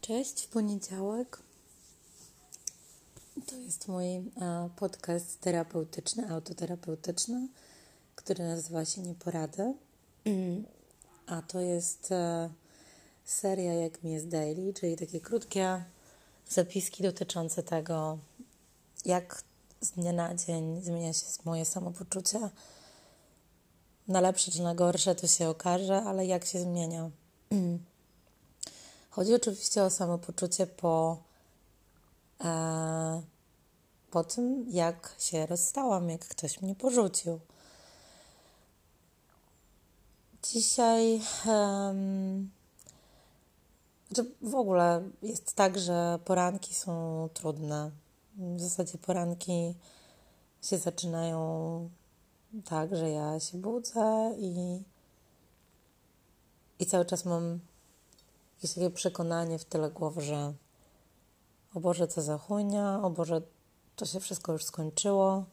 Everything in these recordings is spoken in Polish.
Cześć, w poniedziałek. To jest mój podcast terapeutyczny, autoterapeutyczny, który nazywa się Nieporady. A to jest e, seria Jak mi jest daily, czyli takie krótkie zapiski dotyczące tego, jak z dnia na dzień zmienia się moje samopoczucie. Na lepsze czy na gorsze to się okaże, ale jak się zmienia. Chodzi oczywiście o samopoczucie po, e, po tym, jak się rozstałam, jak ktoś mnie porzucił. Dzisiaj um, znaczy w ogóle jest tak, że poranki są trudne. W zasadzie poranki się zaczynają tak, że ja się budzę i, i cały czas mam jakieś takie przekonanie w tyle głowy, że o Boże, co za chujnia, o Boże, to się wszystko już skończyło,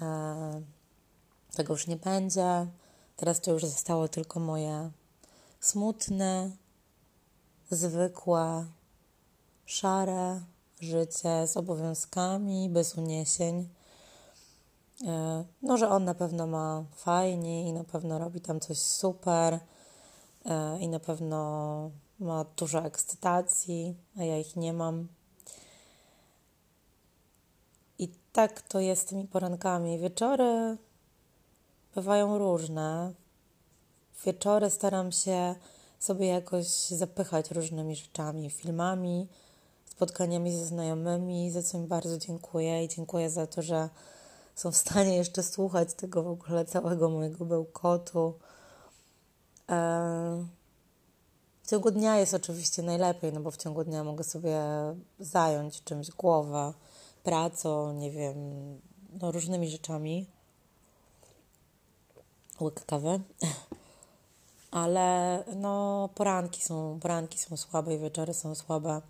e, tego już nie będzie, teraz to już zostało tylko moje smutne, zwykłe, szare życie z obowiązkami, bez uniesień. E, no, że on na pewno ma fajnie i na pewno robi tam coś super i na pewno ma dużo ekscytacji, a ja ich nie mam. I tak to jest z tymi porankami. Wieczory bywają różne. Wieczory staram się sobie jakoś zapychać różnymi rzeczami, filmami, spotkaniami ze znajomymi, za co mi bardzo dziękuję i dziękuję za to, że są w stanie jeszcze słuchać tego w ogóle całego mojego bełkotu w ciągu dnia jest oczywiście najlepiej, no bo w ciągu dnia mogę sobie zająć czymś głowę, pracą, nie wiem, no różnymi rzeczami. Łyk kawy. Ale no poranki są, poranki są słabe i wieczory są słabe.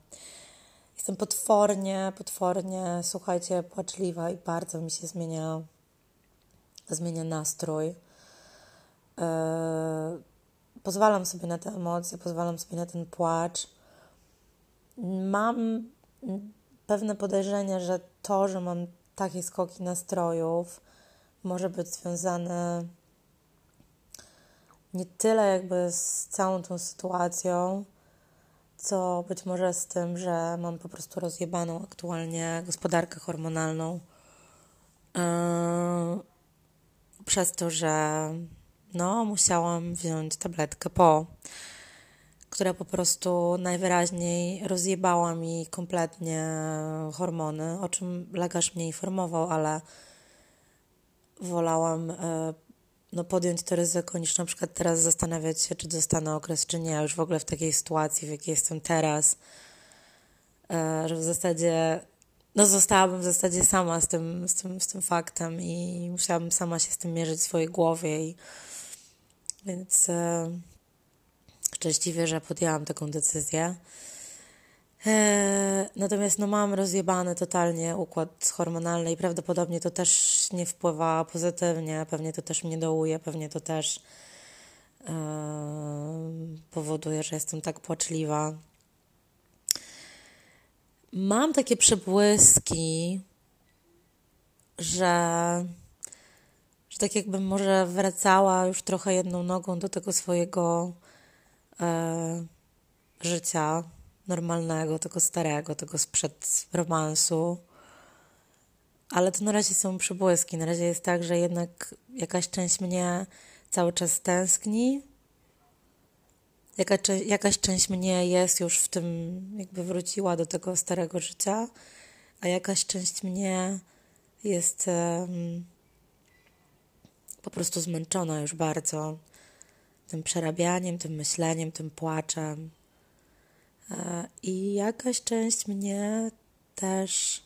Jestem potwornie, potwornie, słuchajcie, płaczliwa i bardzo mi się zmienia, zmienia nastrój. Yy, pozwalam sobie na te emocje, pozwalam sobie na ten płacz. Mam pewne podejrzenie, że to, że mam takie skoki nastrojów, może być związane nie tyle jakby z całą tą sytuacją, co być może z tym, że mam po prostu rozjebaną aktualnie gospodarkę hormonalną. Yy, przez to, że no, musiałam wziąć tabletkę po, która po prostu najwyraźniej rozjebała mi kompletnie hormony, o czym lekarz mnie informował, ale wolałam e, no, podjąć to ryzyko, niż na przykład teraz zastanawiać się, czy dostanę okres, czy nie. Już w ogóle w takiej sytuacji, w jakiej jestem teraz, e, że w zasadzie no zostałabym w zasadzie sama z tym, z tym, z tym faktem i musiałabym sama się z tym mierzyć w swojej głowie i więc e, szczęśliwie, że podjęłam taką decyzję. E, natomiast no, mam rozjebany totalnie układ hormonalny i prawdopodobnie to też nie wpływa pozytywnie, pewnie to też mnie dołuje, pewnie to też e, powoduje, że jestem tak płaczliwa. Mam takie przebłyski, że że tak jakbym może wracała już trochę jedną nogą do tego swojego e, życia normalnego, tego starego, tego sprzed romansu. Ale to na razie są przebłyski. Na razie jest tak, że jednak jakaś część mnie cały czas tęskni. Jaka, jakaś część mnie jest już w tym, jakby wróciła do tego starego życia, a jakaś część mnie jest. Um, po prostu zmęczona już bardzo tym przerabianiem, tym myśleniem, tym płaczem. E, I jakaś część mnie też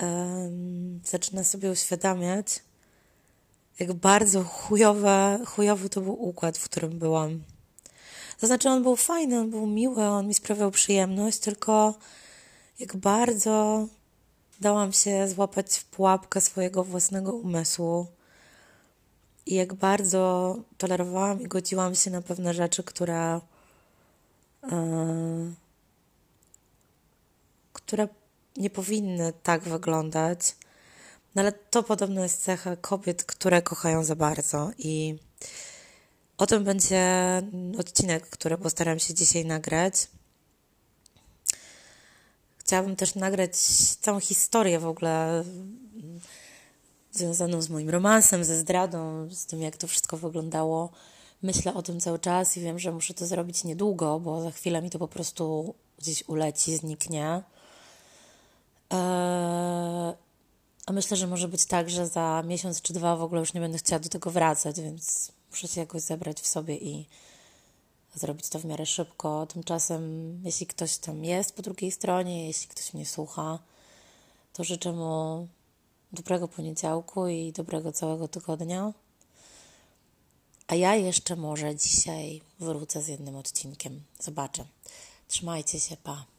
um, zaczyna sobie uświadamiać, jak bardzo chujowe, chujowy to był układ, w którym byłam. To znaczy, on był fajny, on był miły, on mi sprawiał przyjemność, tylko jak bardzo dałam się złapać w pułapkę swojego własnego umysłu i jak bardzo tolerowałam i godziłam się na pewne rzeczy, które yy, które nie powinny tak wyglądać. No ale to podobno jest cecha kobiet, które kochają za bardzo i o tym będzie odcinek, który postaram się dzisiaj nagrać. Chciałabym też nagrać całą historię w ogóle związaną z moim romansem, ze zdradą, z tym, jak to wszystko wyglądało. Myślę o tym cały czas i wiem, że muszę to zrobić niedługo, bo za chwilę mi to po prostu gdzieś uleci, zniknie. Eee, a myślę, że może być tak, że za miesiąc czy dwa w ogóle już nie będę chciała do tego wracać, więc muszę się jakoś zebrać w sobie i zrobić to w miarę szybko. Tymczasem, jeśli ktoś tam jest po drugiej stronie, jeśli ktoś mnie słucha, to życzę mu dobrego poniedziałku i dobrego całego tygodnia. A ja jeszcze może dzisiaj wrócę z jednym odcinkiem. Zobaczę. Trzymajcie się, pa.